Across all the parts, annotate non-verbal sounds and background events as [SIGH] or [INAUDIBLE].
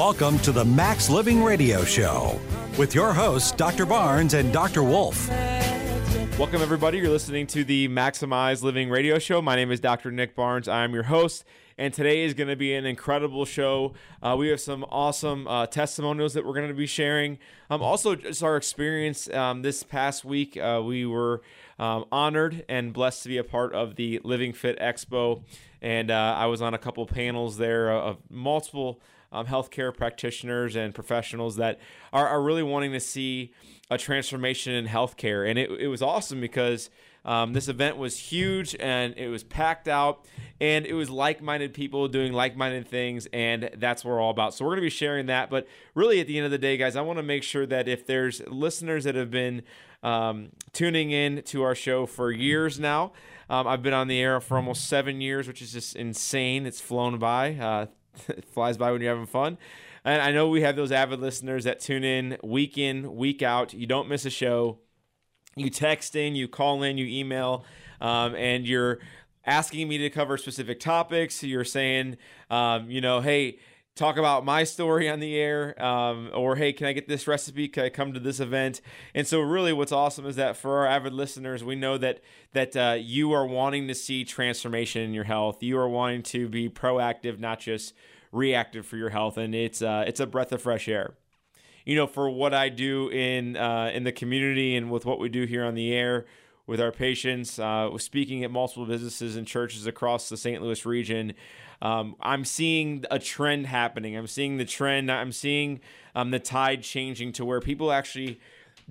Welcome to the Max Living Radio Show with your hosts, Dr. Barnes and Dr. Wolf. Welcome, everybody. You're listening to the Maximize Living Radio Show. My name is Dr. Nick Barnes. I'm your host, and today is going to be an incredible show. Uh, we have some awesome uh, testimonials that we're going to be sharing. Um, also, just our experience um, this past week. Uh, we were um, honored and blessed to be a part of the Living Fit Expo, and uh, I was on a couple panels there of multiple um, healthcare practitioners and professionals that are, are really wanting to see a transformation in healthcare. And it, it was awesome because um, this event was huge and it was packed out and it was like minded people doing like minded things. And that's what we're all about. So we're going to be sharing that. But really, at the end of the day, guys, I want to make sure that if there's listeners that have been um, tuning in to our show for years now, um, I've been on the air for almost seven years, which is just insane. It's flown by. Uh, it [LAUGHS] flies by when you're having fun. And I know we have those avid listeners that tune in week in, week out. You don't miss a show. You text in, you call in, you email, um, and you're asking me to cover specific topics. You're saying, um, you know, hey, talk about my story on the air um, or hey can i get this recipe? Can i come to this event? And so really what's awesome is that for our avid listeners we know that that uh, you are wanting to see transformation in your health. You are wanting to be proactive not just reactive for your health. And it's uh, it's a breath of fresh air. You know for what i do in uh, in the community and with what we do here on the air with our patients uh, speaking at multiple businesses and churches across the st louis region um, I'm seeing a trend happening. I'm seeing the trend. I'm seeing um, the tide changing to where people actually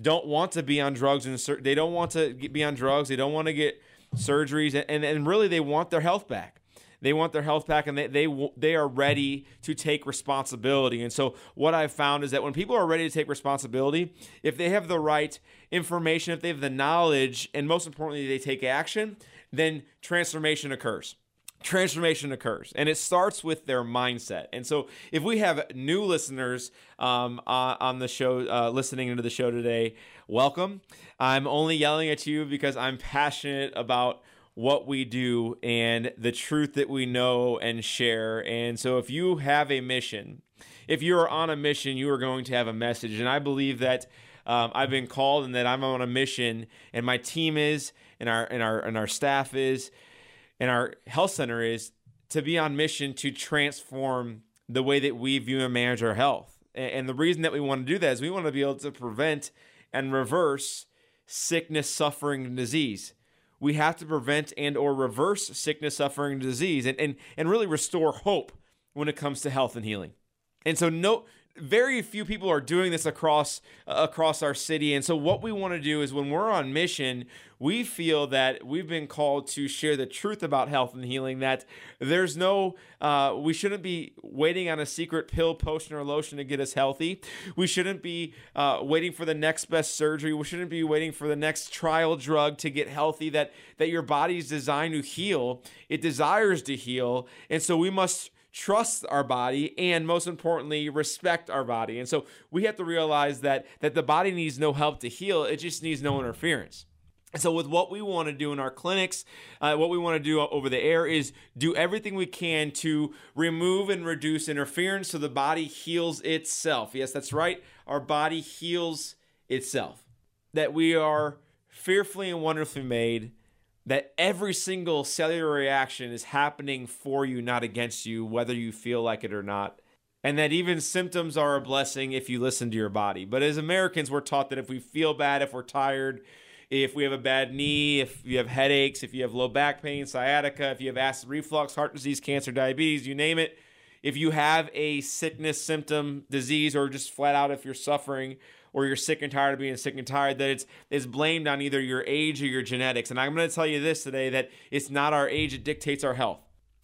don't want to be on drugs and they don't want to be on drugs. They don't want to get surgeries, and, and, and really they want their health back. They want their health back, and they they they are ready to take responsibility. And so what I've found is that when people are ready to take responsibility, if they have the right information, if they have the knowledge, and most importantly, they take action, then transformation occurs. Transformation occurs and it starts with their mindset. And so if we have new listeners um, on, on the show uh, listening into the show today welcome. I'm only yelling at you because i'm passionate about what we do and the truth that we know and share and so if you have a mission if you are on a mission you are going to have a message and i believe that um, I've been called and that I'm on a mission, and my team is, and our and our and our staff is, and our health center is to be on mission to transform the way that we view and manage our health. And the reason that we want to do that is we want to be able to prevent and reverse sickness, suffering, and disease. We have to prevent and or reverse sickness, suffering, and disease and, and, and really restore hope when it comes to health and healing. And so no very few people are doing this across uh, across our city. And so what we want to do is when we're on mission we feel that we've been called to share the truth about health and healing that there's no uh, we shouldn't be waiting on a secret pill potion or lotion to get us healthy. We shouldn't be uh, waiting for the next best surgery. We shouldn't be waiting for the next trial drug to get healthy that that your body's designed to heal. It desires to heal. And so we must trust our body and most importantly respect our body and so we have to realize that that the body needs no help to heal it just needs no interference so, with what we want to do in our clinics, uh, what we want to do over the air is do everything we can to remove and reduce interference so the body heals itself. Yes, that's right. Our body heals itself. That we are fearfully and wonderfully made, that every single cellular reaction is happening for you, not against you, whether you feel like it or not. And that even symptoms are a blessing if you listen to your body. But as Americans, we're taught that if we feel bad, if we're tired, if we have a bad knee, if you have headaches, if you have low back pain, sciatica, if you have acid reflux, heart disease, cancer, diabetes, you name it. If you have a sickness, symptom, disease, or just flat out if you're suffering or you're sick and tired of being sick and tired, that it's is blamed on either your age or your genetics. And I'm going to tell you this today that it's not our age that dictates our health.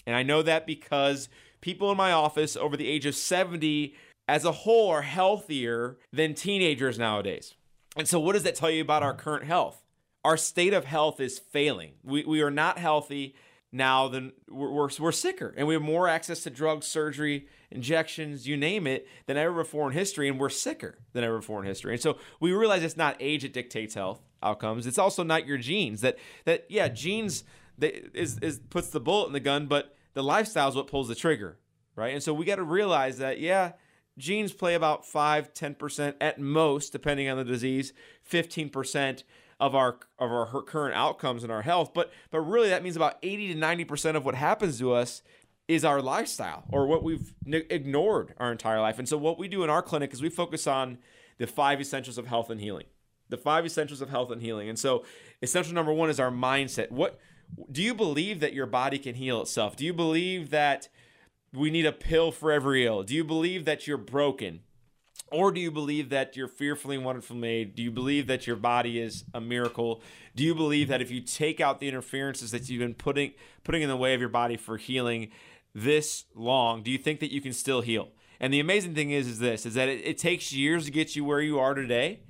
And I know that because people in my office over the age of 70 as a whole are healthier than teenagers nowadays. And so, what does that tell you about our current health? Our state of health is failing. We, we are not healthy now than we're, we're, we're sicker and we have more access to drugs, surgery, injections, you name it, than ever before in history, and we're sicker than ever before in history. And so we realize it's not age that dictates health outcomes. It's also not your genes. That that yeah, genes that is is puts the bullet in the gun, but the lifestyle is what pulls the trigger, right? And so we got to realize that yeah, genes play about 5 10% at most depending on the disease 15% of our of our current outcomes and our health but but really that means about 80 to 90% of what happens to us is our lifestyle or what we've ignored our entire life and so what we do in our clinic is we focus on the five essentials of health and healing the five essentials of health and healing and so essential number 1 is our mindset what do you believe that your body can heal itself do you believe that we need a pill for every ill? Do you believe that you're broken? Or do you believe that you're fearfully and wonderfully made? Do you believe that your body is a miracle? Do you believe that if you take out the interferences that you've been putting putting in the way of your body for healing this long, do you think that you can still heal? And the amazing thing is, is this: is that it, it takes years to get you where you are today,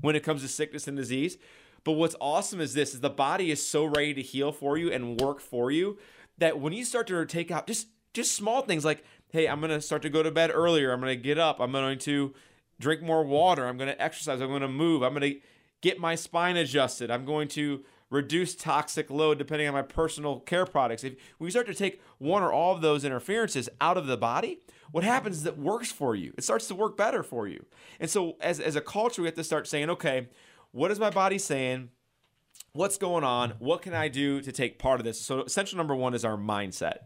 when it comes to sickness and disease. But what's awesome is this: is the body is so ready to heal for you and work for you that when you start to take out just just small things like, hey, I'm going to start to go to bed earlier. I'm going to get up. I'm going to drink more water. I'm going to exercise. I'm going to move. I'm going to get my spine adjusted. I'm going to reduce toxic load depending on my personal care products. If we start to take one or all of those interferences out of the body, what happens is it works for you. It starts to work better for you. And so as, as a culture, we have to start saying, okay, what is my body saying? what's going on? What can I do to take part of this? So, essential number one is our mindset.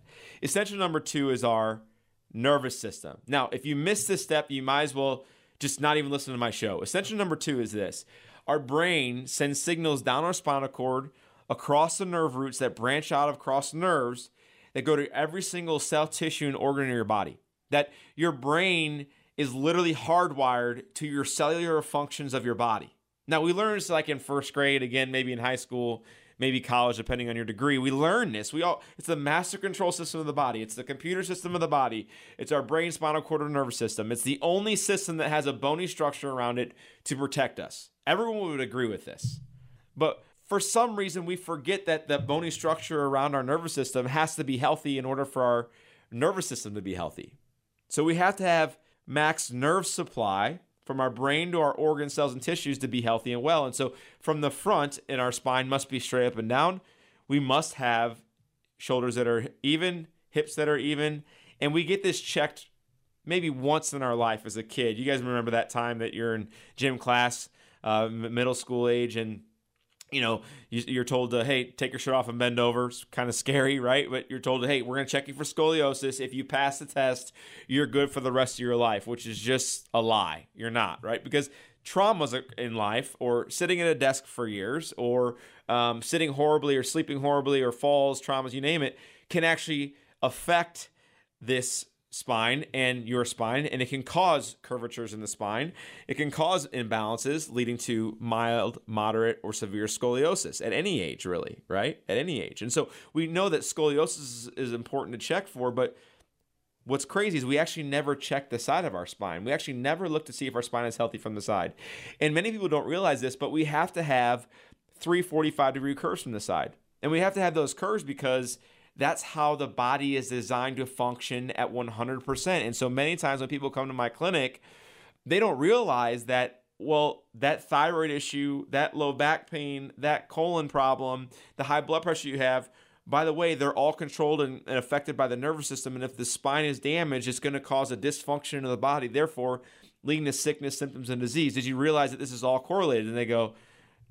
Essential number two is our nervous system. Now, if you miss this step, you might as well just not even listen to my show. Essential number two is this our brain sends signals down our spinal cord across the nerve roots that branch out across nerves that go to every single cell, tissue, and organ in your body. That your brain is literally hardwired to your cellular functions of your body. Now we learned this like in first grade, again, maybe in high school, maybe college, depending on your degree. We learn this. We all it's the master control system of the body. It's the computer system of the body. It's our brain, spinal cord, and nervous system. It's the only system that has a bony structure around it to protect us. Everyone would agree with this. But for some reason we forget that the bony structure around our nervous system has to be healthy in order for our nervous system to be healthy. So we have to have max nerve supply from our brain to our organ cells and tissues to be healthy and well. And so from the front and our spine must be straight up and down. We must have shoulders that are even, hips that are even, and we get this checked maybe once in our life as a kid. You guys remember that time that you're in gym class, uh, middle school age, and you know, you're told to, hey, take your shirt off and bend over. It's kind of scary, right? But you're told, hey, we're going to check you for scoliosis. If you pass the test, you're good for the rest of your life, which is just a lie. You're not, right? Because traumas in life, or sitting at a desk for years, or um, sitting horribly, or sleeping horribly, or falls, traumas, you name it, can actually affect this spine and your spine, and it can cause curvatures in the spine. It can cause imbalances leading to mild, moderate, or severe scoliosis at any age, really, right? At any age. And so we know that scoliosis is important to check for, but what's crazy is we actually never check the side of our spine. We actually never look to see if our spine is healthy from the side. And many people don't realize this, but we have to have 345 degree curves from the side. And we have to have those curves because that's how the body is designed to function at 100%. And so many times when people come to my clinic, they don't realize that, well, that thyroid issue, that low back pain, that colon problem, the high blood pressure you have, by the way, they're all controlled and, and affected by the nervous system. And if the spine is damaged, it's going to cause a dysfunction of the body, therefore leading to sickness, symptoms, and disease. Did you realize that this is all correlated? And they go,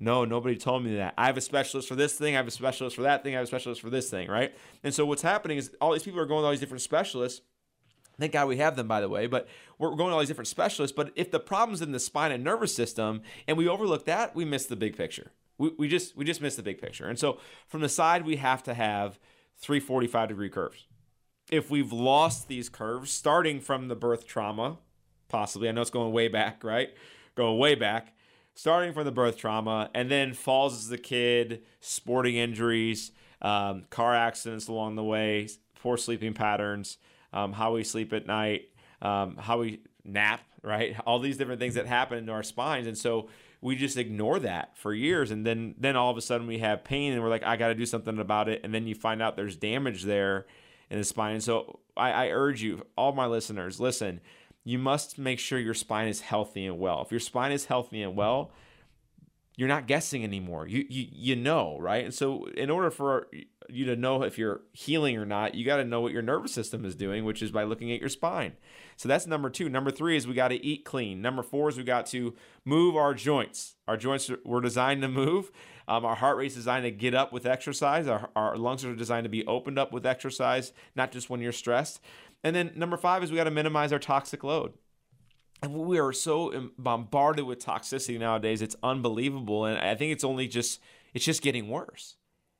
no, nobody told me that. I have a specialist for this thing. I have a specialist for that thing. I have a specialist for this thing, right? And so what's happening is all these people are going to all these different specialists. Thank God we have them, by the way. But we're going to all these different specialists. But if the problem's in the spine and nervous system, and we overlook that, we miss the big picture. We, we just we just miss the big picture. And so from the side, we have to have 345 degree curves. If we've lost these curves, starting from the birth trauma, possibly, I know it's going way back, right? Going way back starting from the birth trauma, and then falls as a kid, sporting injuries, um, car accidents along the way, poor sleeping patterns, um, how we sleep at night, um, how we nap, right? [LAUGHS] All these different things that happen to our spines, and so we just ignore that for years, and then then all of a sudden we have pain, and we're like, I got to do something about it, and then you find out there's damage there in the spine. And so I, I urge you, all my listeners, listen you must make sure your spine is healthy and well. If your spine is healthy and well, you're not guessing anymore. You you you know, right? And so in order for you to know if you're healing or not, you got to know what your nervous system is doing, which is by looking at your spine. So that's number 2. Number 3 is we got to eat clean. Number 4 is we got to move our joints. Our joints were designed to move. Um, our heart rate is designed to get up with exercise. Our, our lungs are designed to be opened up with exercise, not just when you're stressed. And then number 5 is we got to minimize our toxic load. And we are so bombarded with toxicity nowadays it's unbelievable and i think it's only just it's just getting worse.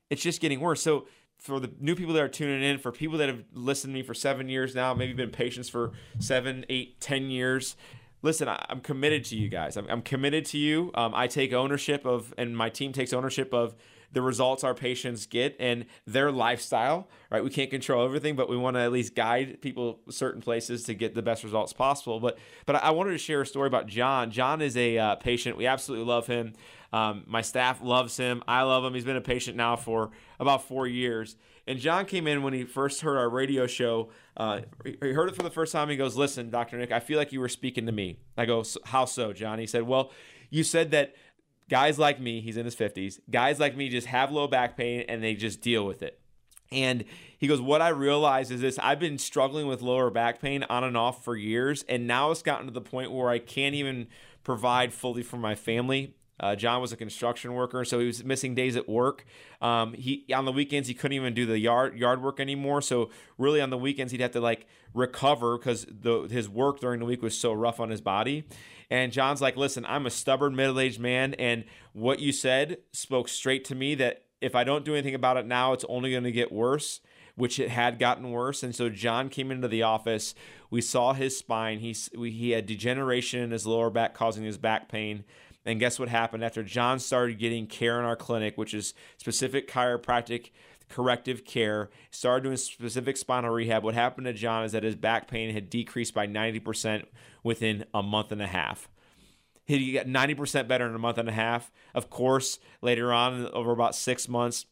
It's just getting worse. So for the new people that are tuning in for people that have listened to me for seven years now maybe been patients for seven eight ten years listen i'm committed to you guys. I'm, I'm committed to you. Um, i take ownership of and my team takes ownership of the results our patients get and their lifestyle, right? We can't control everything, but we want to at least guide people certain places to get the best results possible. But but I wanted to share a story about John. John is a uh, patient. We absolutely love him. Um, my staff loves him. I love him. He's been a patient now for about four years. And John came in when he first heard our radio show. Uh, he heard it for the first time. He goes, "Listen, Doctor Nick, I feel like you were speaking to me." I go, "How so, John?" He said, "Well, you said that guys like me, he's in his 50s, guys like me just have low back pain and they just deal with it. And he goes, What I realize is this I've been struggling with lower back pain on and off for years. And now it's gotten to the point where I can't even provide fully for my family. Uh, John was a construction worker, so he was missing days at work. Um, he on the weekends he couldn't even do the yard yard work anymore. So really on the weekends he'd have to like recover because his work during the week was so rough on his body. And John's like, listen, I'm a stubborn middle aged man. And what you said spoke straight to me that if I don't do anything about it now, it's only going to get worse, which it had gotten worse. And so John came into the office. We saw his spine. He, he had degeneration in his lower back causing his back pain. And guess what happened? After John started getting care in our clinic, which is specific chiropractic corrective care, started doing specific spinal rehab. What happened to John is that his back pain had decreased by 90% within a month and a half. He got 90% better in a month and a half. Of course, later on, over about six months,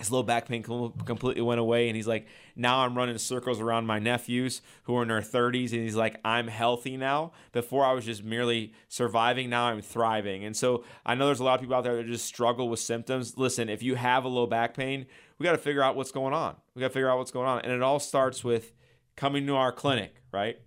his low back pain completely went away and he's like now i'm running circles around my nephews who are in their 30s and he's like i'm healthy now. Before i was just merely surviving now i'm thriving. And so i know there's a lot of people out there that just struggle with symptoms. Listen if you have a low back pain we got to figure out what's going on. We got to figure out what's going on. And it all starts with coming to our clinic right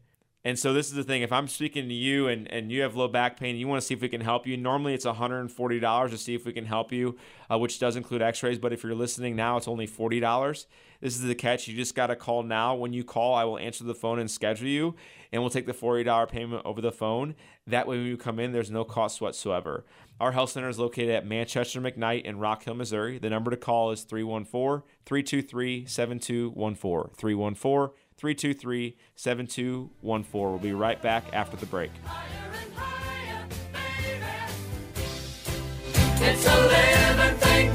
and so this is the thing. If I'm speaking to you and, and you have low back pain, you want to see if we can help you. Normally it's $140 to see if we can help you, uh, which does include x-rays. But if you're listening now, it's only $40. This is the catch. You just got to call now. When you call, I will answer the phone and schedule you, and we'll take the $40 payment over the phone. That way when you come in, there's no cost whatsoever. Our health center is located at Manchester McKnight in Rock Hill, Missouri. The number to call is 314 323 7214. 314 323 7214. We'll be right back after the break. It's a living thing.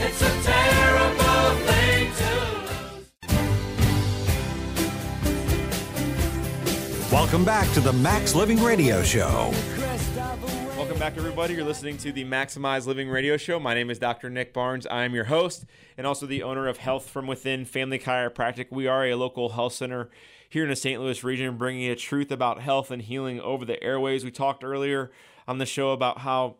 It's a terrible thing to lose. Welcome back to the Max Living Radio Show. Welcome back, everybody. You're listening to the Maximize Living Radio Show. My name is Dr. Nick Barnes. I am your host and also the owner of Health from Within Family Chiropractic. We are a local health center here in the St. Louis region, bringing you truth about health and healing over the airways. We talked earlier on the show about how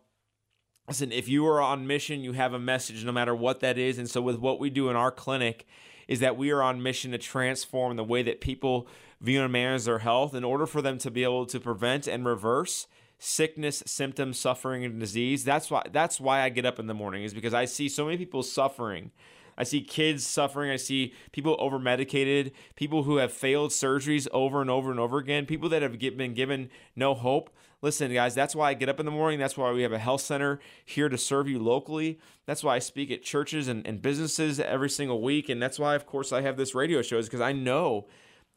listen, if you are on mission, you have a message, no matter what that is. And so, with what we do in our clinic, is that we are on mission to transform the way that people view and manage their health in order for them to be able to prevent and reverse sickness, symptoms, suffering, and disease. That's why that's why I get up in the morning is because I see so many people suffering. I see kids suffering. I see people over medicated, people who have failed surgeries over and over and over again, people that have been given no hope. Listen, guys, that's why I get up in the morning. That's why we have a health center here to serve you locally. That's why I speak at churches and, and businesses every single week. And that's why, of course, I have this radio show, is because I know,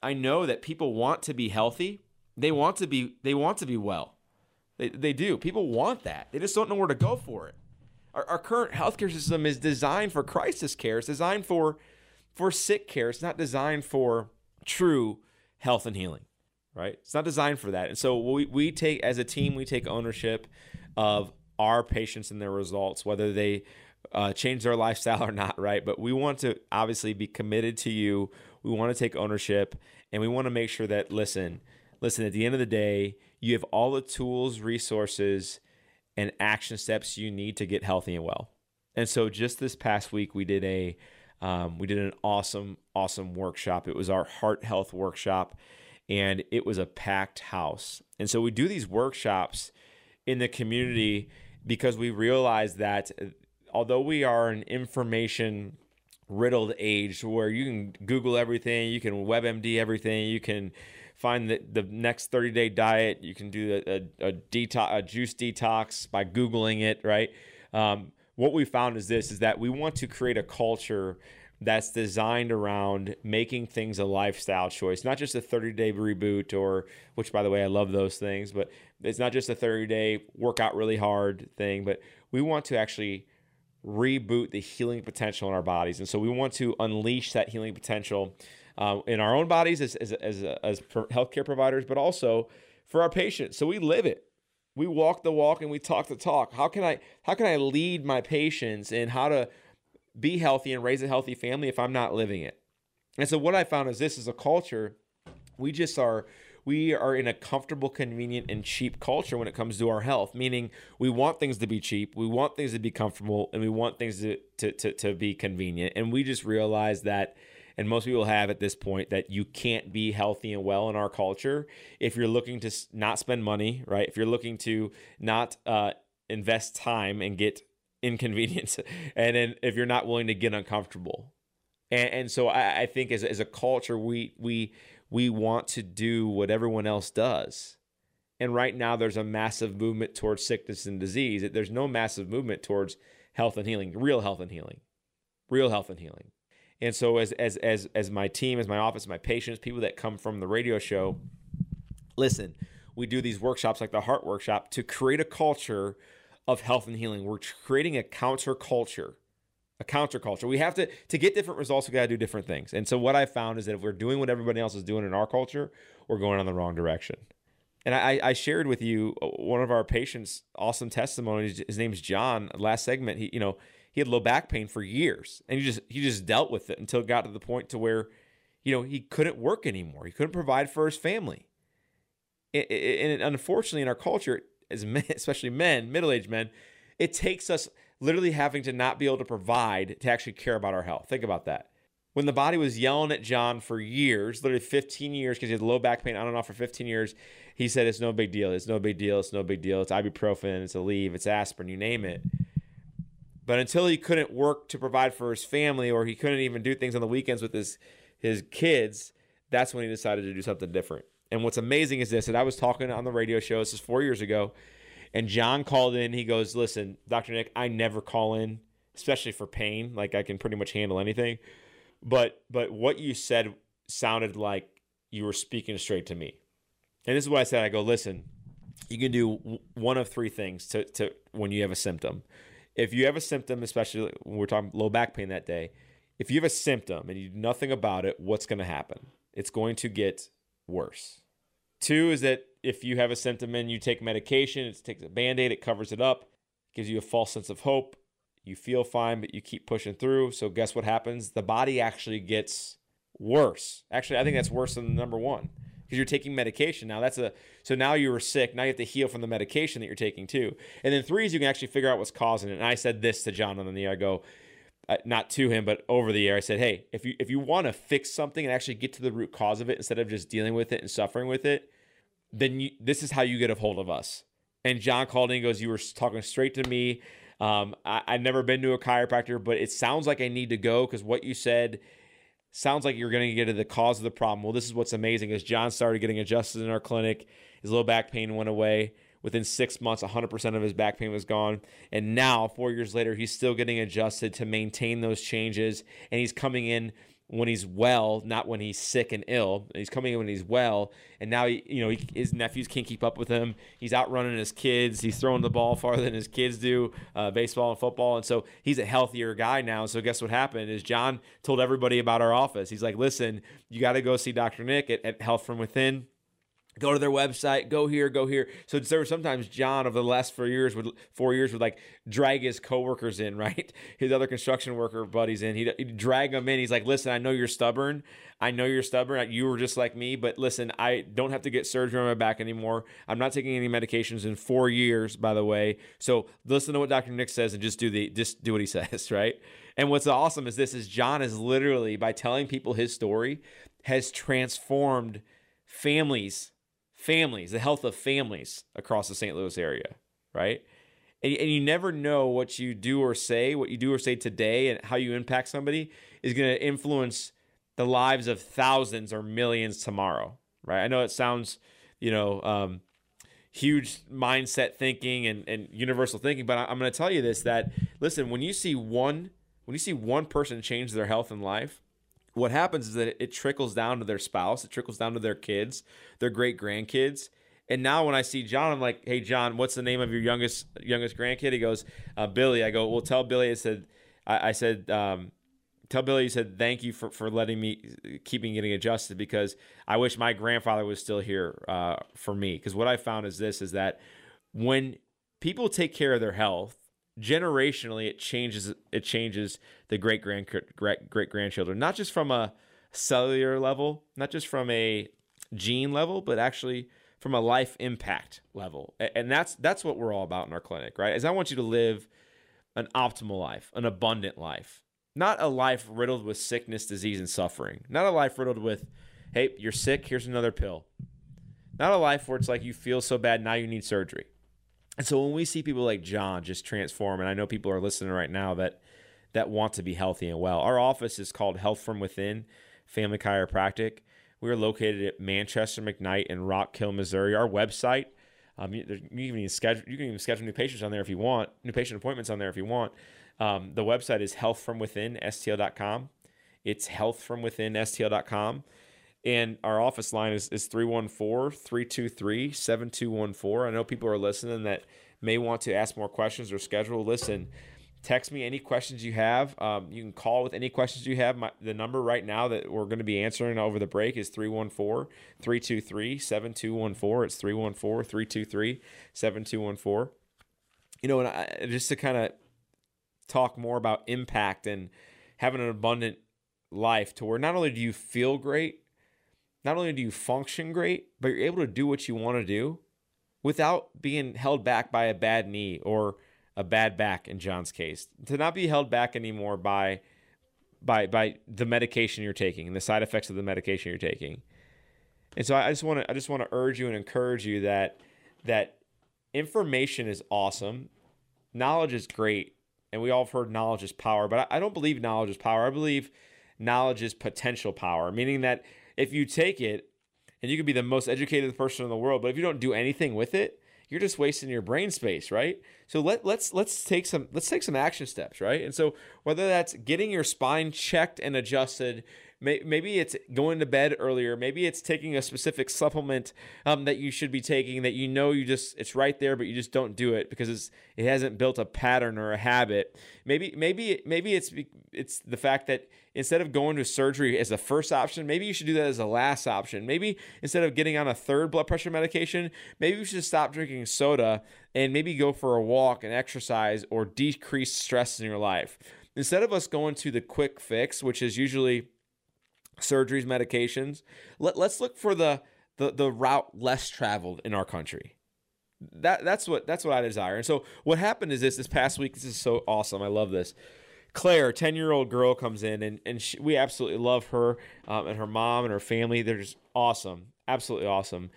I know that people want to be healthy. They want to be, they want to be well. They, they do. People want that. They just don't know where to go for it. Our, our current healthcare system is designed for crisis care. It's designed for for sick care. It's not designed for true health and healing, right? It's not designed for that. And so we, we take, as a team, we take ownership of our patients and their results, whether they uh, change their [LAUGHS] lifestyle or not, right? But we want to obviously be committed to you. We want to take ownership and we want to make sure that, listen, listen, at the end of the day, you have all the tools, resources, and action steps you need to get healthy and well. And so just this past week, we did a um, we did an awesome, awesome workshop. It was our heart health workshop, and it was a packed house. And so we do these workshops in the community because we realize that uh, although we are an information riddled age where you can Google everything, you can WebMD everything, you can find the, the next 30 day diet, you can do a, a, a, detox, a juice detox by Googling it, right? Um, what we found is this is that we want to create a culture that's designed around making things a lifestyle choice, not just a 30 day reboot or, which by the way, I love those things, but it's not just a 30 day workout really hard thing, but we want to actually reboot the healing potential in our bodies. And so we want to unleash that healing potential uh, in our own bodies as, as, as, as healthcare providers, but also for our patients. So we live it we walk the walk and we talk the talk. How can I how can I lead my patients in how to be healthy and raise a healthy family if I'm not living it? And so what I found is this is a culture we just are we are in a comfortable, convenient, and cheap culture when it comes to our health. Meaning, we want things to be cheap, we want things to be comfortable, and we want things to to to, to be convenient. And we just realize that and most people have at this point that you can't be healthy and well in our culture if you're looking to not spend money, right? If you're looking to not uh, invest time and get [LAUGHS] inconvenience, and then if you're not willing to get uncomfortable. And, and so I, I think as, as a culture, we we we want to do what everyone else does. And right now, there's a massive movement towards sickness and disease. There's no massive movement towards health and healing, real health and healing, real health and healing. And so as as as as my team, as my office, my patients, people that come from the radio show, listen, we do these workshops like the heart workshop to create a culture of health and healing. We're creating a counter culture. A counter culture. We have to to get different results, we gotta do different things. And so what I found is that if we're doing what everybody else is doing in our culture, we're going in the wrong direction. And I, I shared with you uh, one of our patients' awesome testimonies. His name's John. Last segment, he you know he had low back pain for years and he just he just dealt with it until it got to the point to where you know he couldn't work anymore he couldn't provide for his family and unfortunately in our culture as men [LAUGHS] especially men middle-aged men it takes us literally having to not be able to provide to actually care about our health think about that when the body was yelling at John for years, literally 15 years, because he had low back pain on and off for 15 years, he said, It's no big deal. It's no big deal. It's no big deal. It's ibuprofen. It's Aleve. It's aspirin. You name it. But until he couldn't work to provide for his family or he couldn't even do things on the weekends with his his kids, that's when he decided to do something different. And what's amazing is this that I was talking on the radio show, this is four years ago, and John called in. He goes, Listen, Dr. Nick, I never call in, especially for pain. Like I can pretty much handle anything. But but what you said sounded like you were speaking straight to me. And this is what I said. I go, listen, you can do one of three things to, to when you have a symptom if you have a symptom, especially when we're talking low back pain that day, if you have a symptom and you do nothing about it, what's going to happen? It's going to get worse. Two is that if you have a symptom and you take medication, it takes a band aid, it covers it up, gives you a false sense of hope. You feel fine, but you keep pushing through. So, guess what happens? The body actually gets worse. Actually, I think that's worse than number one because you're taking medication now. That's a so now you were sick. Now you have to heal from the medication that you're taking too. And then three is you can actually figure out what's causing it. And I said this to John on the air. I go, uh, not to him, but over the air. I said, hey, if you if you want to fix something and actually get to the root cause of it instead of just dealing with it and suffering with it, then you, this is how you get a hold of us. And John called in and goes, you were talking straight to me. Um, I, I've never been to a chiropractor, but it sounds like I need to go because what you said sounds like you're going to get to the cause of the problem. Well, this is what's amazing is John started getting adjusted in our clinic. His low back pain went away. Within six months, 100% of his back pain was gone. And now, four years later, he's still getting adjusted to maintain those changes. And he's coming in when he's well, not when he's sick and ill. He's coming in when he's well, and now he, you know he, his nephews can't keep up with him. He's outrunning his kids. He's throwing the ball [LAUGHS] farther than his kids do, uh, baseball and football, and so he's a healthier guy now. So guess what happened? Is John told everybody about our office. He's like, "Listen, you got to go see Dr. Nick at, at Health from Within." Go to their website, go here, go here. So there was sometimes John over the last four years would four years would like drag his coworkers in, [LAUGHS] right? His other construction worker buddies in. He'd, he'd drag them in. He's like, listen, I know you're stubborn. I know you're stubborn. You were just like me, but listen, I don't have to get surgery on my back anymore. I'm not taking any medications in four years, by the way. So listen to what Dr. Nick says and just do the just do what he [LAUGHS] says, right? And what's awesome is this is John is literally by telling people his story has transformed families families, the health of families across the St. Louis area, right? And, and you never know what you do or say, what you do or say today, and how you impact somebody is going to influence the lives of thousands or millions tomorrow, right? I know it sounds, you know, um, huge mindset thinking and, and universal thinking, but I'm going to tell you this: that listen, when you see one, when you see one person change their health and life, what happens is that it trickles down to their spouse, it trickles down to their kids, their great grandkids. And now when I see John, I'm like, "Hey, John, what's the name of your youngest youngest grandkid?" He goes, uh, "Billy." I go, "Well, tell Billy." I said, "I, I said, um, tell Billy." You said, "Thank you for for letting me keeping getting adjusted because I wish my grandfather was still here uh, for me." Because what I found is this: is that when people take care of their health, generationally it changes it changes the great grand great grandchildren not just from a cellular level not just from a gene level but actually from a life impact level. And that's that's what we're all about in our clinic right? Is i want you to live an optimal life an abundant life. Not a life riddled with sickness disease and suffering. Not a life riddled with hey you're sick here's another pill. Not a life where it's like you feel so bad now you need surgery and so when we see people like John just transform, and I know people are listening right now that that want to be healthy and well. Our office is called Health from Within Family Chiropractic. We are located at Manchester McKnight in Rock Hill, Missouri. Our website, um, you, you, can schedule, you can even schedule new patients on there if you want, new patient appointments on there if you want. Um, the website is healthfromwithinstl.com. It's healthfromwithinstl.com. And our office line is, is 314 323 7214. I know people are listening that may want to ask more questions or schedule. Listen, text me any questions you have. Um, you can call with any questions you have. My, the number right now that we're going to be answering over the break is 314 323 7214. It's 314 323 7214. You know, and I, just to kind of talk more about impact and having an abundant life to where not only do you feel great, not only do you function great, but you're able to do what you want to do without being held back by a bad knee or a bad back in John's case. To not be held back anymore by by by the medication you're taking and the side effects of the medication you're taking. And so I just want to I just want to urge you and encourage you that that information is awesome, knowledge is great, and we all have heard knowledge is power, but I, I don't believe knowledge is power. I believe knowledge is potential power, meaning that if you take it and you can be the most educated person in the world, but if you don't do anything with it, you're just wasting your brain space, right? So let let's let's take some let's take some action steps, right? And so whether that's getting your spine checked and adjusted, maybe it's going to bed earlier, maybe it's taking a specific supplement um, that you should be taking that you know you just it's right there, but you just don't do it because it's it hasn't built a pattern or a habit. Maybe maybe maybe it's it's the fact that instead of going to surgery as the first option, maybe you should do that as a last option. Maybe instead of getting on a third blood pressure medication, maybe you should stop drinking soda and maybe go for a walk and exercise or decrease stress in your life. Instead of us going to the quick fix, which is usually surgeries, medications, let, let's look for the, the the route less traveled in our country. That that's what that's what I desire. And so what happened is this this past week. This is so awesome. I love this. Claire, 10 year old girl, comes in, and, and she, we absolutely love her um, and her mom and her family. They're just awesome, absolutely awesome.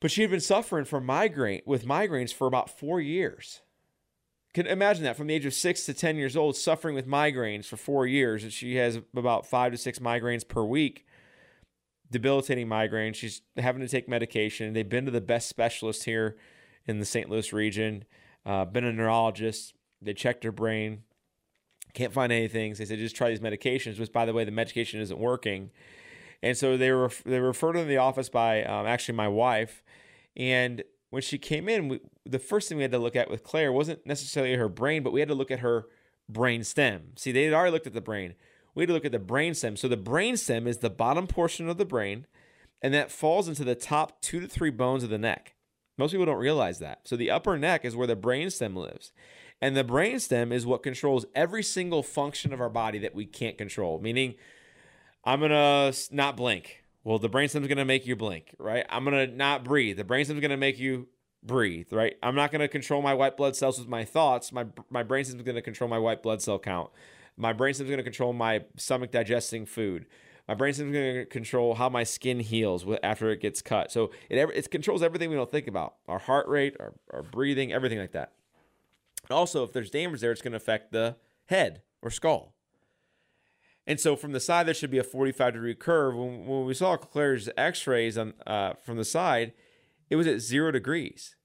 But she had been suffering from migraine with migraines for about four years. Can imagine that from the age of six to 10 years old, suffering with migraines for four years. And she has about five to six migraines per week, debilitating migraines. She's having to take medication. They've been to the best specialist here in the St. Louis region, uh, been a neurologist. They checked her brain, can't find anything. So they said, just try these medications, which, by the way, the medication isn't working. And so they were they referred to the office by um, actually my wife. And when she came in, we, the first thing we had to look at with Claire wasn't necessarily her brain, but we had to look at her brain stem. See, they had already looked at the brain. We had to look at the brain stem. So the brain stem is the bottom portion of the brain, and that falls into the top two to three bones of the neck. Most people don't realize that. So the upper neck is where the brain stem lives. And the brain stem is what controls every single function of our body that we can't control, meaning I'm going to not blink. Well, the brainstem's going to make you blink, right? I'm going to not breathe. The brainstem's going to make you breathe, right? I'm not going to control my white blood cells with my thoughts. My my brainstem's going to control my white blood cell count. My brainstem's going to control my stomach digesting food. My brainstem's going to control how my skin heals after it gets cut. So it it controls everything we don't think about: our heart rate, our, our breathing, everything like that. Also, if there's damage there, it's going to affect the head or skull. And so from the side, there should be a 45 degree curve. When, when we saw Claire's x rays uh, from the side, it was at zero degrees.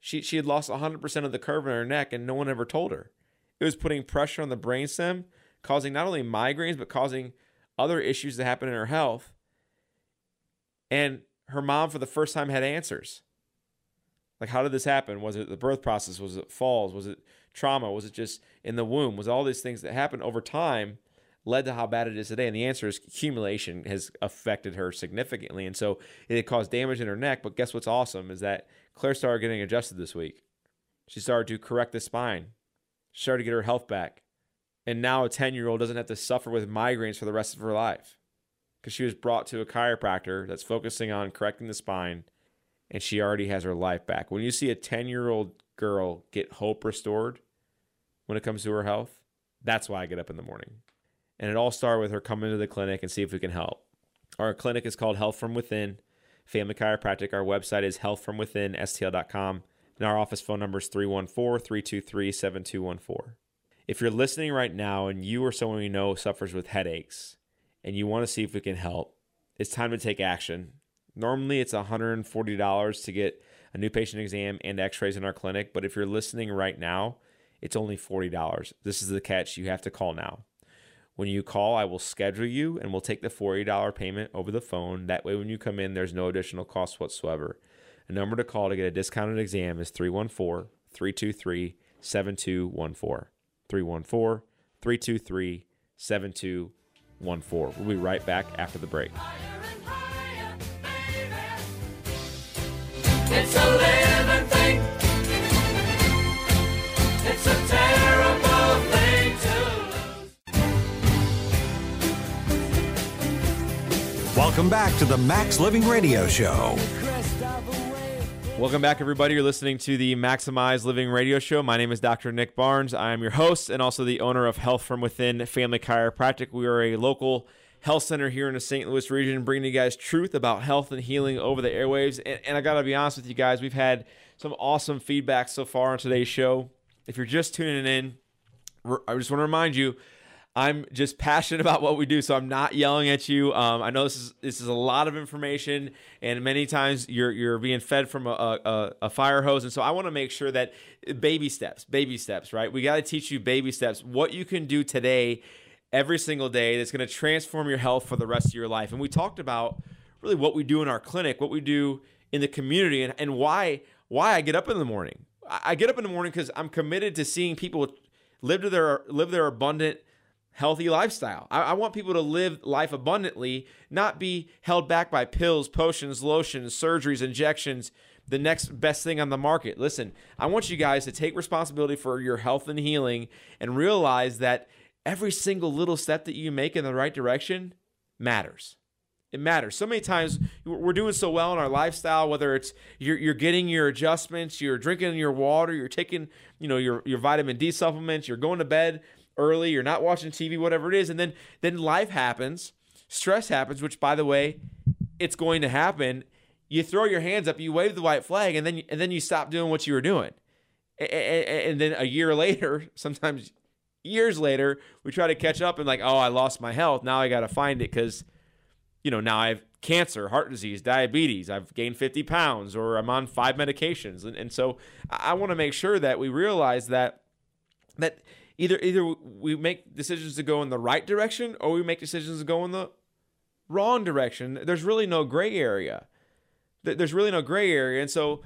She, she had lost 100% of the curve in her neck, and no one ever told her. It was putting pressure on the brainstem, causing not only migraines, but causing other issues that happen in her health. And her mom, for the first time, had answers. Like, how did this happen? Was it the birth process? Was it falls? Was it trauma? Was it just in the womb? Was all these things that happened over time led to how bad it is today? And the answer is accumulation has affected her significantly. And so it caused damage in her neck. But guess what's awesome is that Claire started getting adjusted this week. She started to correct the spine, she started to get her health back. And now a 10 year old doesn't have to suffer with migraines for the rest of her life because she was brought to a chiropractor that's focusing on correcting the spine and she already has her life back. When you see a 10 year old girl get hope restored when it comes to her health, that's why I get up in the morning. And it all started with her coming to the clinic and see if we can help. Our clinic is called Health from Within Family Chiropractic. Our website is healthfromwithinstl.com. And our office phone number is 314 323 7214. If you're listening right now and you or someone you know suffers with headaches and you want to see if we can help, it's time to take action. Normally, it's $140 to get a new patient exam and x rays in our clinic, but if you're listening right now, it's only $40. This is the catch. You have to call now. When you call, I will schedule you and we'll take the $40 payment over the phone. That way, when you come in, there's no additional cost whatsoever. A number to call to get a discounted exam is 314 323 7214. 314 323 7214. We'll be right back after the break. It's a living thing. It's a Welcome back to the Max Living Radio Show. Welcome back, everybody. You're listening to the Maximize Living Radio Show. My name is Dr. Nick Barnes. I am your host and also the owner of Health from Within Family Chiropractic. We are a local health center here in the St. Louis region, bringing you guys truth about health and healing over the airwaves. And, and I got to be honest with you guys, we've had some awesome feedback so far on today's show. If you're just tuning in, I just want to remind you, I'm just passionate about what we do, so I'm not yelling at you. Um, I know this is this is a lot of information, and many times you're you're being fed from a, a, a fire hose, and so I want to make sure that baby steps, baby steps, right? We got to teach you baby steps, what you can do today every single day that's going to transform your health for the rest of your life. And we talked about really what we do in our clinic, what we do in the community, and, and why why I get up in the morning. I get up in the morning because I'm committed to seeing people live to their live their abundant, healthy lifestyle. I, I, want people to live life abundantly, not be held back by pills, potions, lotions, surgeries, injections, the next best thing on the market. Listen, I want you guys to take responsibility for your health and healing and realize that every single little step that you make in the right direction matters. It matters. So many times we're doing so well in our lifestyle, whether it's you're, you're getting your adjustments, you're drinking your water, you're taking, you know, your, your vitamin D supplements, you're going to bed early, you're not watching TV, whatever it is. And then, then life happens, stress happens, which by the way, it's going to happen. You throw your hands up, you wave the white flag, and then, and then you stop doing what you were doing. And then a year [LAUGHS] later, sometimes years later, we try to catch up and like, oh, I lost my health. Now I got to find it because, you know, now I have cancer, heart disease, diabetes. I've gained 50 pounds or I'm on five medications. And, and so I want to make sure that we realize that, that either, either we make decisions to go in the right direction or we make decisions to go in the wrong direction. There's really no gray area. There's really no gray area. And so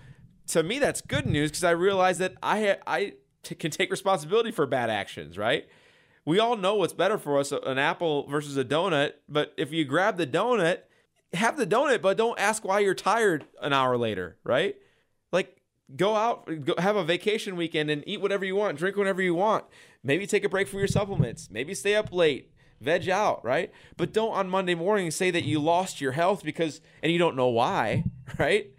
to me, that's good news because I realize that I, I, t- can take responsibility for bad actions, right? We all know what's better for us an apple versus a donut, but if you grab the donut, have the donut, but don't ask why you're tired an hour later, right? Like go out, go have a vacation weekend and eat whatever you want, drink whatever you want. Maybe take a break from your supplements. Maybe stay up late, veg out, right? But don't on Monday morning say that you lost your health because and you don't know why, [LAUGHS] right?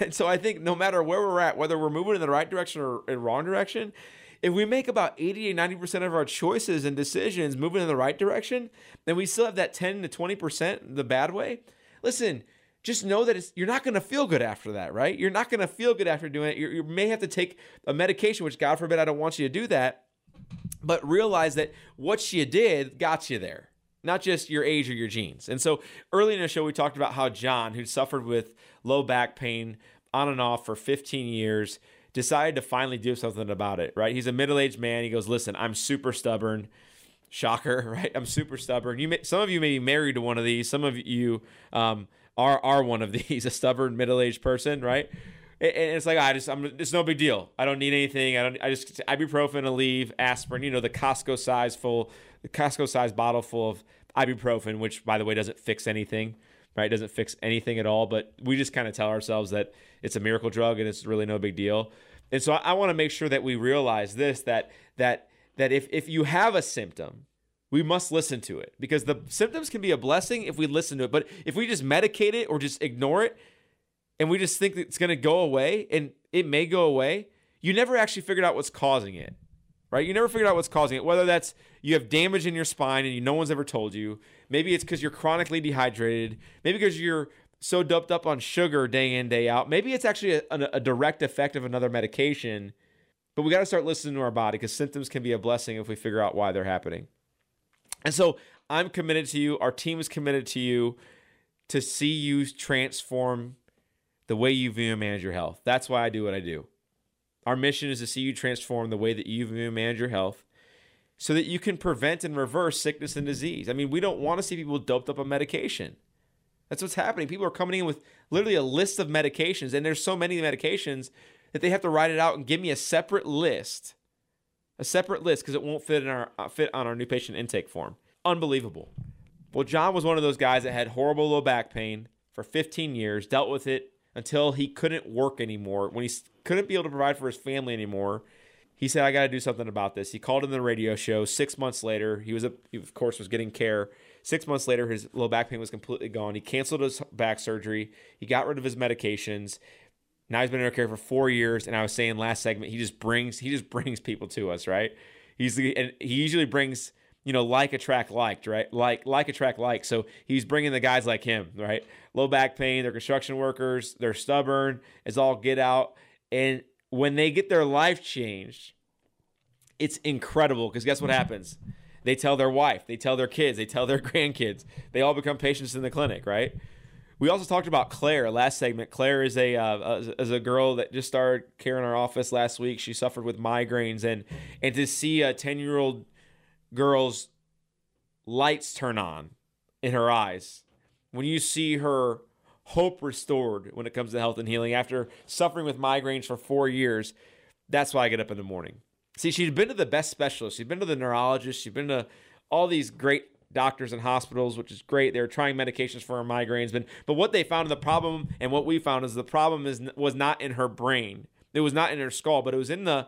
And so I think no matter where we're at, whether we're moving in the right direction or in wrong direction, if we make about 80 to 90% of our choices and decisions moving in the right direction, then we still have that 10 to 20% the bad way. Listen, just know that you're not going to feel good after that, right? You're not going to feel good after doing it. You're, you may have to take a medication, which God forbid I don't want you to do that, but realize that what you did got you there, not just your age or your genes. And so early in the show, we talked about how John, who suffered with low back pain on and off for 15 years, decided to finally do something about it, right? He's a middle aged man. He goes, Listen, I'm super stubborn. Shocker, [LAUGHS] right? I'm super stubborn. You may, some of you may be married to one of these. Some of you um, are are one of these, [LAUGHS] a stubborn middle aged person, right? And it's like I just I'm it's no big deal. I don't need anything. I don't I just ibuprofen, Aleve, aspirin, you know, the Costco size full the Costco size bottle full of ibuprofen, which by the way doesn't fix anything, right? Doesn't fix anything at all, but we just kind of tell ourselves that it's a miracle drug and it's really no big deal. And so I, I want to make sure that we realize this that that that if if you have a symptom we must listen to it because the symptoms can be a blessing if we listen to it. But if we just medicate it or just ignore it and we just think it's going to go away and it may go away, you never actually figured out what's causing it, right? You never figured out what's causing it, whether that's you have damage in your spine and you, no one's ever told you. Maybe it's because you're chronically dehydrated. Maybe because you're so doped up on sugar day in, day out. Maybe it's actually a, a, direct effect of another medication. But we got to start listening to our body because symptoms can be a blessing if we figure out why they're happening. And so I'm committed to you. Our team is committed to you to see you transform the way you view and manage your health. That's why I do what I do. Our mission is to see you transform the way that you view and manage your health so that you can prevent and reverse sickness and disease. I mean, we don't want to see people doped up on medication. That's what's happening. People are coming in with literally a list of medications, and there's so many medications that they have to write it out and give me a separate list a separate list because it won't fit in our uh, fit on our new patient intake form. Unbelievable. Well, John was one of those guys that had horrible low back pain for 15 years, dealt with it until he couldn't work anymore. When he couldn't be able to provide for his family anymore, he said, "I got to do something about this." He called in the radio show. Six months later, he was, a, he of course, was getting care. Six months later, his low back pain was completely gone. He canceled his back surgery. He got rid of his medications. Now he's been in our care for four years, and I was saying last segment, he just brings he just [LAUGHS] brings people to us, right? He's the, and he usually brings you know like attract liked, right? Like like attract like. So he's bringing the guys like him, right? Low back pain, they're construction workers, they're stubborn, it's all get out, and when they get their life changed, it's incredible because guess what happens? They tell their wife, they tell their kids, they tell their [LAUGHS] grandkids, they all become patients in the clinic, right? We also talked about Claire last segment. Claire is a uh, a girl that just started care in our office last week. She suffered with migraines, and and to see a ten year old girl's lights turn on in her eyes when you see her hope restored when it comes to health and healing after suffering with migraines for four years. That's why I get up in the morning. See, she'd been to the best specialist. She'd been to the neurologist. She'd been to all these great doctors and hospitals, which is great. They were trying medications for her migraines, but but what they found in the problem and what we found is the problem is was not in her brain. It was not in her skull, but it was in the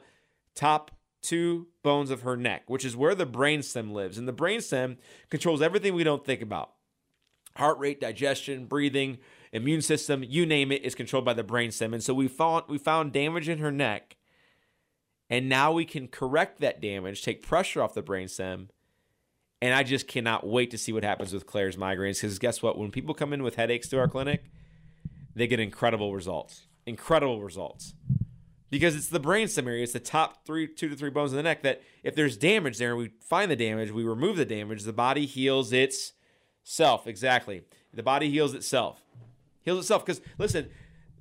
top two bones of her neck, which is where the brainstem lives. And the brainstem controls everything we don't think about. Heart rate, digestion, breathing, immune system, you name it, is controlled by the brainstem. And so we found we found damage in her neck. And now we can correct that damage, take pressure off the brainstem, and I just cannot wait to see what happens with Claire's migraines because guess what? When people come in with headaches to our clinic, they get incredible results. Incredible results. Because it's the brainstem area, it's the top three, two to three bones in the neck that if there's damage there, we find the damage, we remove the damage, the body heals itself. Exactly. The body heals itself. Heals itself. Because listen,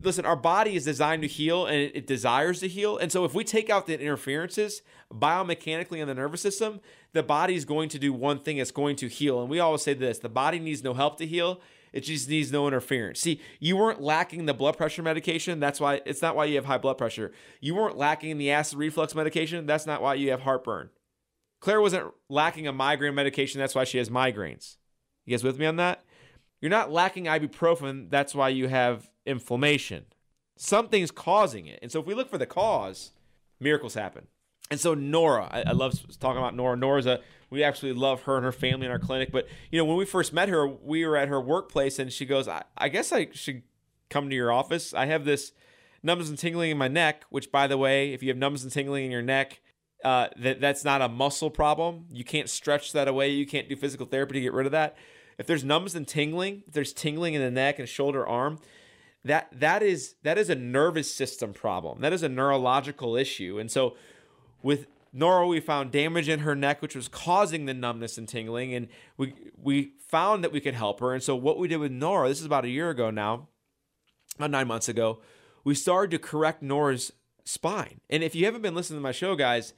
listen, our body is designed to heal and it, it, desires to heal. And so if we take out the interferences biomechanically in the nervous system, the body is going to do one thing, it's going to heal. And we always say this the body needs no help to heal. It just needs no interference. See, you weren't lacking the blood pressure medication. That's why it's not why you have high blood pressure. You weren't lacking the acid reflux medication. That's not why you have heartburn. Claire wasn't lacking a migraine medication. That's why she has migraines. You guys with me on that? You're not lacking ibuprofen. That's why you have inflammation. Something's causing it. And so if we look for the cause, miracles happen. And so Nora, I, I love talking about Nora. Nora's a we absolutely love her and her family in our clinic. But you know, when we first met her, we were at her workplace, and she goes, "I, I guess I should come to your office. I have this numbness and tingling in my neck. Which, by the way, if you have numbness and tingling in your neck, uh, that that's not a muscle problem. You can't stretch that away. You can't do physical therapy to get rid of that. If there's numbness and tingling, if there's tingling in the neck and shoulder, arm, that that is that is a nervous system problem. That is a neurological issue. And so with Nora, we found damage in her neck, which was causing the numbness and tingling, and we we found that we could help her. And so, what we did with Nora, this is about a year ago now, about nine months ago, we started to correct Nora's spine. And if you haven't been listening to my show, guys,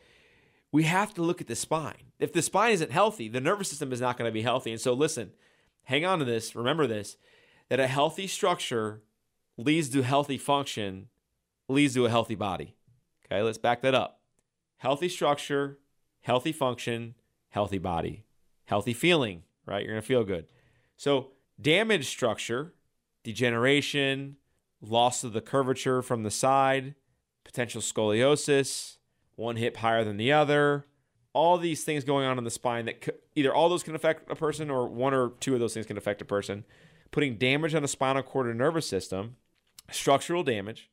we have to look at the spine. If the spine isn't healthy, the nervous system is not going to be healthy. And so, listen, hang on to this. Remember this: that a healthy structure leads to healthy function, leads to a healthy body. Okay, let's back that up healthy structure, healthy function, healthy body, healthy feeling, right? You're going to feel good. So, damaged structure, degeneration, loss of the curvature from the side, potential scoliosis, one hip higher than the other, all these things going on in the spine that could, either all those can affect a person or one or two of those things can affect a person. Putting damage on the spinal cord and nervous system, structural damage,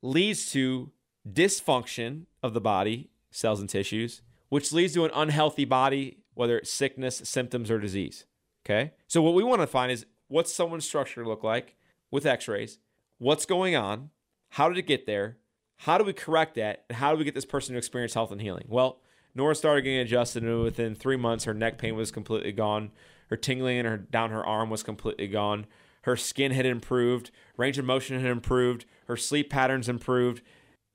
leads to dysfunction of the body cells and tissues, which leads to an unhealthy body, whether it's sickness, symptoms, or disease. Okay. So, what we want to find is what's someone's structure look like with x rays? What's going on? How did it get there? How do we correct that? And how do we get this person to experience health and healing? Well, Nora started getting adjusted, and within three months, her neck pain was completely gone. Her tingling in her down her arm was completely gone. Her skin had improved, range of motion had improved, her sleep patterns improved,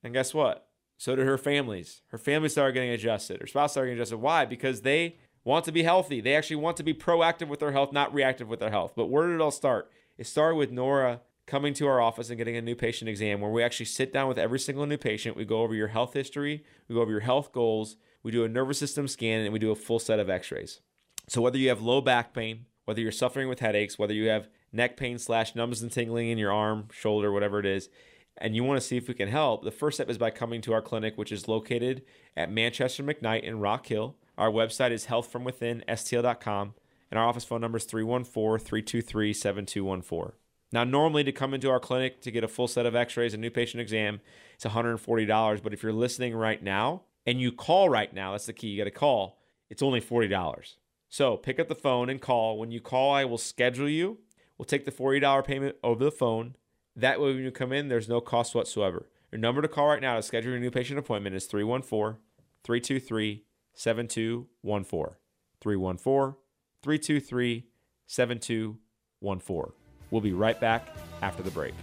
and guess what? So did her families. Her family started getting adjusted. Her spouse started getting adjusted. Why? Because they want to be healthy. They actually want to be proactive with their health, not reactive with their health. But where did it all start? It started with Nora coming to our office and getting a new patient exam where we actually sit down with every single new patient. We go over your health history, we go over your health goals, we do a nervous system scan, and we do a full set of x rays. So whether you have low back pain, whether you're suffering with headaches, whether you have neck pain slash numbness and tingling in your arm, shoulder, whatever it is, and you want to see if we can help, the first step is by coming to our clinic, which is located at Manchester McKnight in Rock Hill. Our website is healthfromwithinstl.com, and our office phone number is 314 323 7214. Now, normally to come into our clinic to get a full set of x rays, and new patient exam, it's $140. But if you're listening right now and you call right now, that's the key, you got to call, it's only $40. So pick up the phone and call. When you call, I will schedule you. We'll take the $40 payment over the phone. That way, when you come in, there's no cost whatsoever. Your number to call right now to schedule your new patient appointment is 314 323 7214. 314 323 7214. We'll be right back after the break.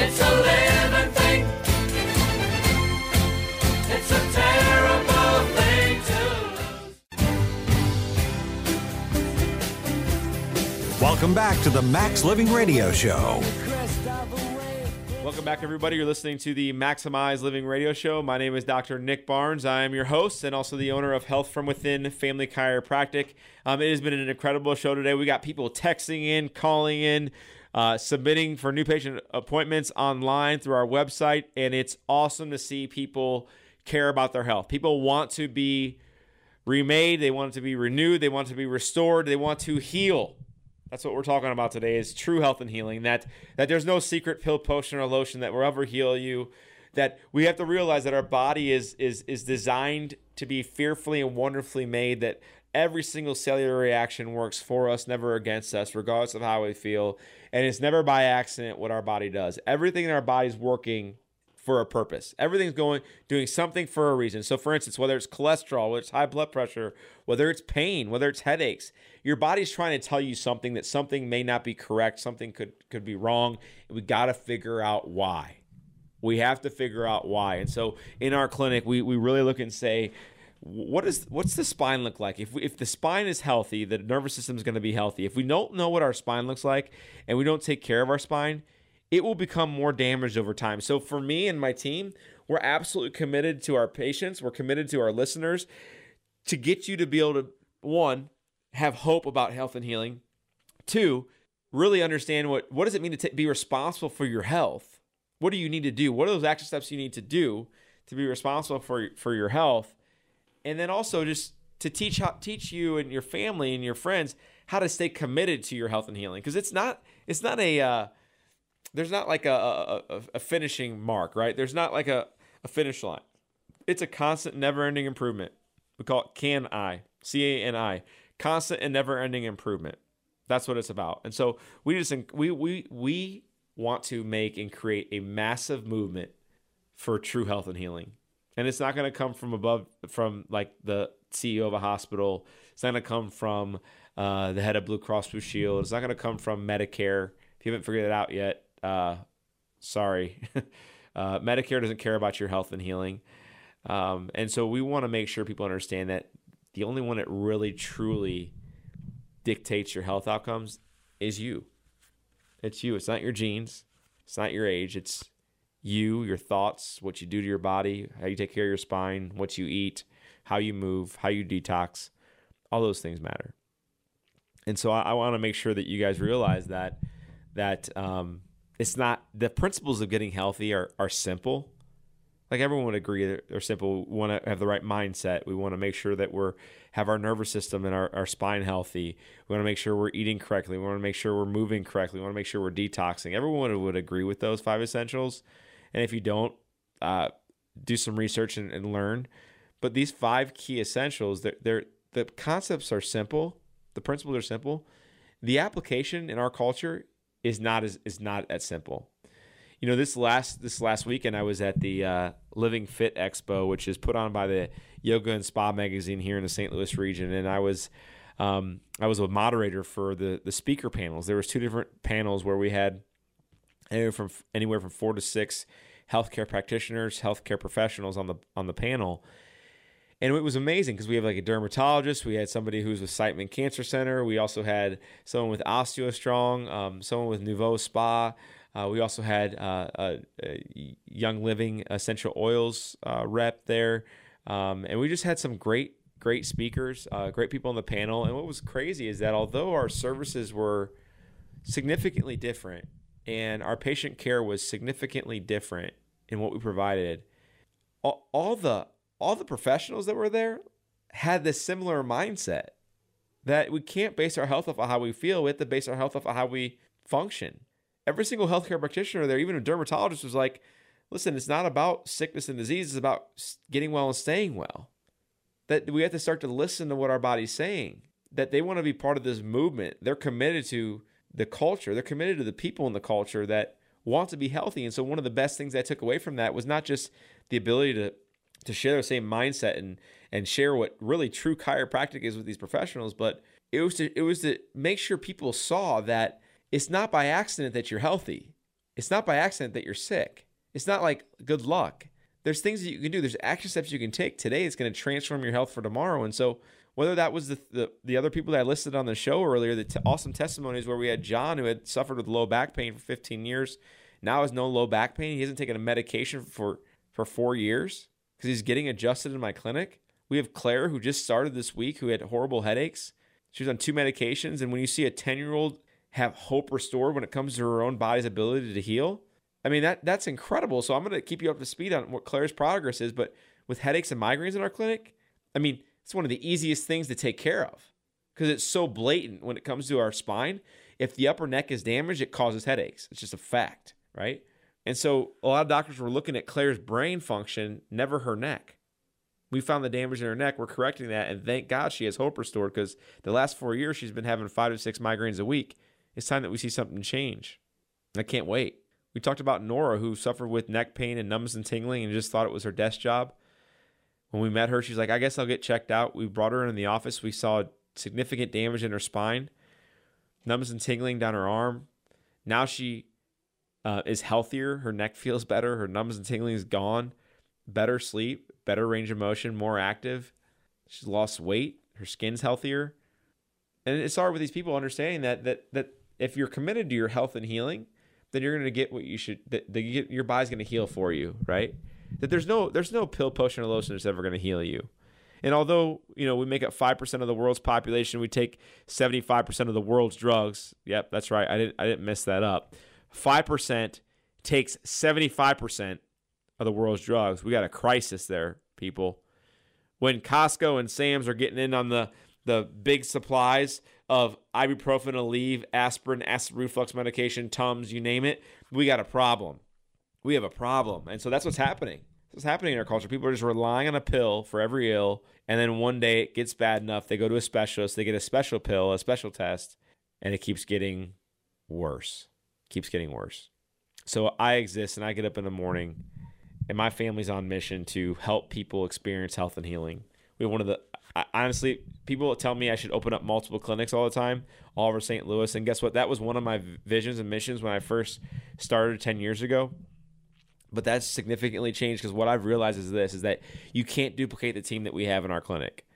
It's a Welcome back to the Max Living Radio Show. Welcome back, everybody. You're listening to the Maximize Living Radio Show. My name is Dr. Nick Barnes. I am your host and also the owner of Health from Within Family Chiropractic. Um, it has been an incredible show today. We got people texting in, calling in, uh, submitting for new patient appointments online through our website, and it's awesome to see people care about their health. People want to be remade, they want to be renewed, they want to be restored, they want to heal. That's what we're talking about today is true health and healing. That that there's no secret pill, potion, or lotion that will ever heal you. That we have to realize that our body is is is designed to be fearfully and wonderfully made. That every single cellular reaction works for us, never against us, regardless of how we feel. And it's never by accident what our body does. Everything in our body is working for a purpose. Everything's going doing something for a reason. So for instance, whether it's cholesterol, whether it's high blood pressure, whether it's pain, whether it's headaches, your body's trying to tell you something that something may not be correct, something could could be wrong, we got to figure out why. We have to figure out why. And so in our clinic, we we really look and say what is what's the spine look like? If we, if the spine is healthy, the nervous system is going to be healthy. If we don't know what our spine looks like and we don't take care of our spine, it will become more damaged over time. So for me and my team, we're absolutely committed to our patients, we're committed to our listeners to get you to be able to one, have hope about health and healing. Two, really understand what what does it mean to t- be responsible for your health. What do you need to do? What are those action steps you need to do to be responsible for for your health? And then also just to teach how teach you and your family and your friends how to stay committed to your health and healing because it's not it's not a uh, there's not like a, a, a finishing mark right there's not like a, a finish line it's a constant never ending improvement we call it can i c-a-n-i constant and never ending improvement. That's what it's about. And so we just we we we want to make and create a massive movement for true health and healing. And it's not going to come from above from like the ceo of a hospital. It's not going to come from uh, the head of blue cross blue shield. It's not going to come from medicare. If you haven't figured it out yet uh, sorry. [LAUGHS] Uh, medicare doesn't care about your health and healing. Um, and so we want to make sure people understand that the only one that really truly dictates your health outcomes is you. It's you. It's not your genes. It's not your age. It's you, your thoughts, what you do to your body, how you take care of your spine, what you eat, how you move, how you detox, all those things matter. And so I, I want to make sure that you guys realize that that um, it's not the principles of getting healthy are are simple. Like everyone would agree, they're, simple. We want to have the right mindset. We want to make sure that we're have our nervous system and our, our spine healthy. We want to make sure we're eating correctly. We want to make sure we're moving correctly. We want to make sure we're detoxing. Everyone would agree with those five essentials. And if you don't, uh, do some research and, and, learn. But these five key essentials, they're, they're, the concepts are simple, the principles are simple. The application in our culture is not as is not as simple. You know, this last this last weekend, I was at the uh, Living Fit Expo, which is put on by the Yoga and Spa magazine here in the St. Louis region, and I was um, I was a moderator for the the speaker panels. There was two different panels where we had anywhere from anywhere from four to six healthcare practitioners, healthcare professionals on the on the panel. And it was amazing because we have like a dermatologist, we had somebody who's with Siteman Cancer Center, we also had someone with OsteoStrong, um, someone with Nouveau Spa. Uh, we also had uh, a, a, Young Living essential oils uh, rep there, um, and we just had some great, great speakers, uh, great people on the panel. And what was crazy is that although our services were significantly different, and our patient care was significantly different in what we provided. All, all the all the professionals that were there had this similar mindset that we can't base our health off of how we feel. We have to base our health off of how we function. Every single healthcare practitioner there, even a dermatologist, was like, "Listen, it's not about sickness and disease; it's about getting well and staying well." That we have to start to listen to what our body's saying. That they want to be part of this movement. They're committed to the culture. They're committed to the people in the culture that want to be healthy. And so one of the best things I took away from that was not just the ability to to share the same mindset and and share what really true chiropractic is with these professionals, but it was to it was to make sure people saw that it's not by accident that you're healthy. It's not by accident that you're sick. It's not like good luck. There's things that you can do. There's action steps you can take today. It's going to transform your health for tomorrow. And so whether that was the, the, the other people that I listed on the show earlier, the t- awesome testimonies where we had John who had suffered with low back pain for 15 years, now has no low back pain. He hasn't taken a medication for for four years because he's getting adjusted in my clinic. We have Claire who just started this week who had horrible headaches. She was on two medications, and when you see a 10 year old have hope restored when it comes to her own body's ability to heal, I mean that that's incredible. So I'm going to keep you up to speed on what Claire's progress is. But with headaches and migraines in our clinic, I mean it's one of the easiest things to take care of because it's so blatant when it comes to our spine. If the upper neck is damaged, it causes headaches. It's just a fact, right? And so a lot of doctors were looking at Claire's brain function, never her neck. We found the damage in her neck. We're correcting that. And thank God she has hope restored because the last four years she's been having five to six migraines a week. It's time that we see something change. I can't wait. We talked about Nora, who suffered with neck pain and numbness and tingling and just thought it was her desk job. When we met her, she's like, I guess I'll get checked out. We brought her in the office. We saw significant damage in her spine, numbness and tingling down her arm. Now she uh, is healthier. Her neck [LAUGHS] feels better. Her numbness and tingling is gone. Better sleep, better range of motion, more active. She's lost weight. Her skin's healthier. And it started with these people understanding that that that if you're committed to your health and healing, then you're going to get what you should. Your body's going to heal for you, right? that there's no there's no pill potion or lotion that's ever going to heal you And although, you know, we make up 5% of the world's population, we take 75% of the world's drugs. Yep, that's right. I didn't I didn't mess that up. 5% takes 75% of the world's drugs. We got a crisis there, people. When Costco and Sam's are getting in on the the big supplies of ibuprofen, Aleve, aspirin, acid reflux medication, Tums, you name it, we got a problem. We have a problem. And so that's what's happening. What's happening in our culture. People are just relying on a pill for every ill, and then one day it gets bad enough, they go to a specialist, they get a special pill, a special test, and it keeps getting worse. Keeps getting worse. So I exist and I get up in the morning and my family's on mission to help people experience health and healing. We have one of the Honestly, people tell me I should open up multiple clinics all the time, all over St. Louis. And guess what? That was one of my visions and missions when I first started 10 years ago. But that's significantly changed because what I've realized is this is that you can't duplicate the team that we have in our clinic.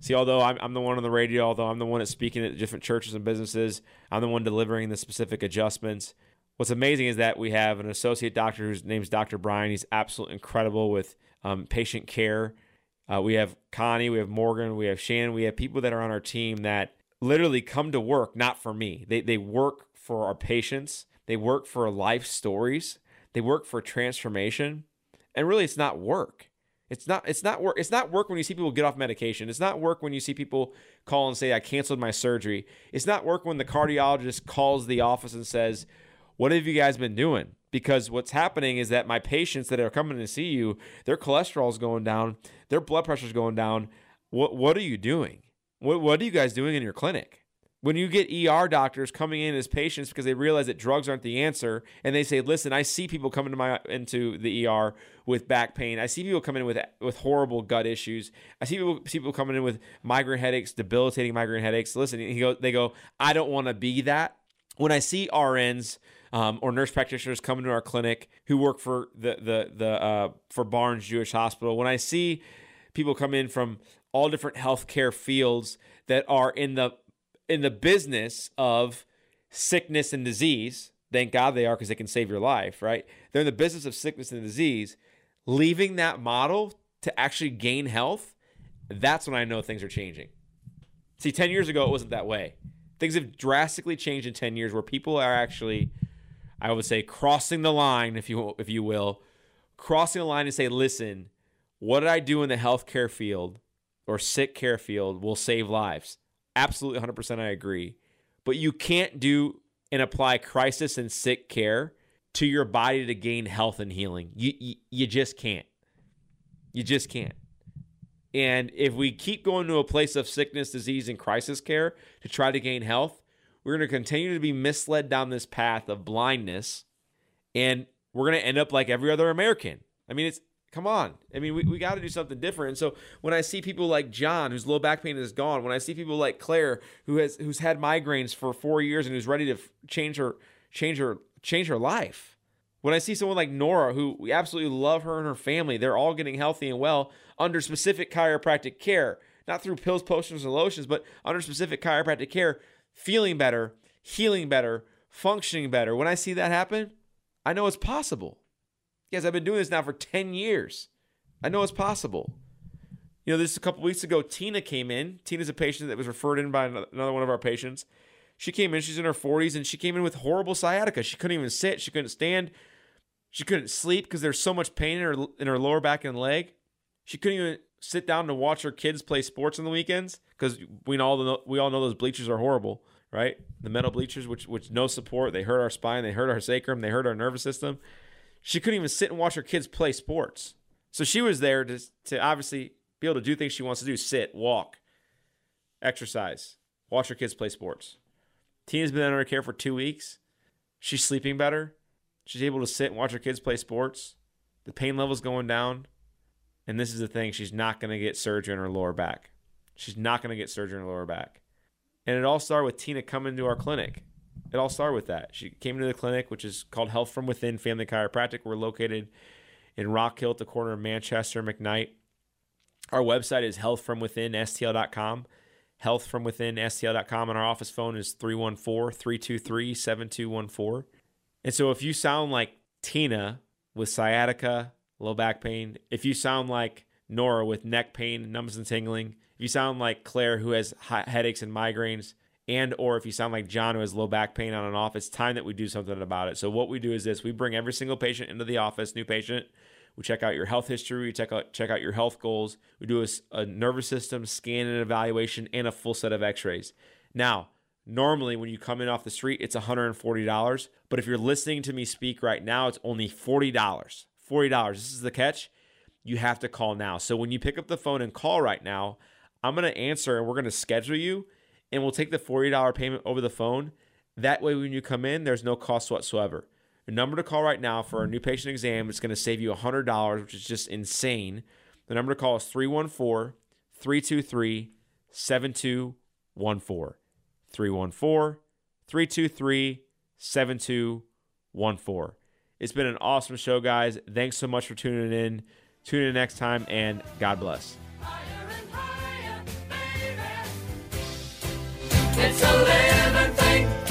See, although I'm, I'm the one on the radio, although I'm the one that's speaking at different churches and businesses, I'm the one delivering the specific adjustments. What's amazing is that we have an associate doctor whose name is Dr. Brian. He's absolutely incredible with um, patient care uh, we have Connie, we have Morgan, we have Shannon, we have people that are on our team that literally come to work not for me. They they work for our patients. They work for life stories. They work for transformation. And really it's not work. It's not it's not work it's not work when you see people get off medication. It's not work when you see people call and say I canceled my surgery. It's not work when the cardiologist calls the office and says, "What have you guys been doing?" Because what's happening is that my patients that are coming to see you, their cholesterol is going down, their blood pressure is going down. What what are you doing? What what are you guys doing in your clinic? When you get ER doctors coming in as patients because they realize that drugs aren't the answer, and they say, "Listen, I see people coming to my into the ER with back pain. I see people coming in with with horrible gut issues. I see people see people coming in with migraine headaches, debilitating migraine headaches. Listen, he go, they go, I don't want to be that. When I see RNs um, or nurse practitioners coming to our clinic who work for the the the uh, for Barnes Jewish Hospital. When I see people come in from all different healthcare fields that are in the in the business of sickness and disease, thank God they are because they can save your life, right? They're in the business of sickness and disease. Leaving that model to actually gain health, that's when I know things are changing. See, 10 years ago, it wasn't that way. Things have drastically changed in 10 years where people are actually I would say crossing the line, if you if you will, crossing the line and say, listen, what did I do in the healthcare field or sick care field will save lives. Absolutely 100% I agree. But you can't do and apply crisis and sick care to your body to gain health and healing. You, you, you just can't. You just can't. And if we keep going to a place of sickness, disease, and crisis care to try to gain health, we're going to continue to be misled down this path of blindness, and we're going to end up like every other American. I mean, it's come on. I mean, we, we got to do something different. And so when I see people like John, whose low back pain is gone, when I see people like Claire, who has who's had migraines for four years and who's ready to change her change her change her life. When I see someone like Nora, who we absolutely love her and her family, they're all getting healthy and well under specific chiropractic care, not through pills, potions, and lotions, but under specific chiropractic care feeling better, healing better, functioning better. When I see that happen, I know it's possible. Yes, I've been doing this now for 10 years. I know it's possible. You know, this a couple weeks ago, Tina came in. Tina's a patient that was referred in by another one of our patients. She came in, she's in her 40s, and she came in with horrible sciatica. She couldn't even sit, she couldn't stand, she couldn't sleep because there's so much pain in her in her lower back and leg. She couldn't even sit down to watch her kids play sports on the weekends because we all know we all know those bleachers are horrible, right? The metal bleachers, which which no support, they hurt our spine, they hurt our sacrum, they hurt our nervous system. She couldn't even sit and watch her kids play sports. So she was there to to obviously be able to do things she wants to do: sit, walk, exercise, watch her kids play sports. Tina's been under care for two weeks. She's sleeping better. She's able to sit and watch her kids play sports. The pain level's going down. And this is the thing she's not going to get surgery on her lower back. She's not going to get surgery on her lower back. And it all started with Tina coming to our clinic. It all started with that. She came into the clinic, which is called Health from Within Family Chiropractic. We're located in Rock Hill at the corner of Manchester McKnight. Our website is healthfromwithinstl.com. Healthfromwithinstl.com. And our office phone is 314 323 7214. And so if you sound like Tina with sciatica, low back pain. If you sound like Nora with neck pain, numbness, and tingling. If you sound like Claire who has headaches and migraines, and or if you sound like John who has low back pain on and off, it's time that we do something about it. So what we do is this: we bring every single patient into the office, new patient. We check out your health history. We check out check out your health goals. We do a, a nervous system scan and evaluation and a full set of X-rays. Now, normally when you come in off the street, it's $140. But if you're listening to me speak right now, it's only $40. $40. This is the catch. You have to call now. So when you pick up the phone and call right now, I'm going to answer and we're going to schedule you and we'll take the $40 payment over the phone. That way, when you come in, there's no cost whatsoever. The number to call right now for a new patient exam is going to save you $100, which is just insane. The number to call is 314 323 7214. 314 323 7214. It's been an awesome show, guys. Thanks so much for tuning in. Tune in next time, and God bless. Higher and higher, it's a living thing.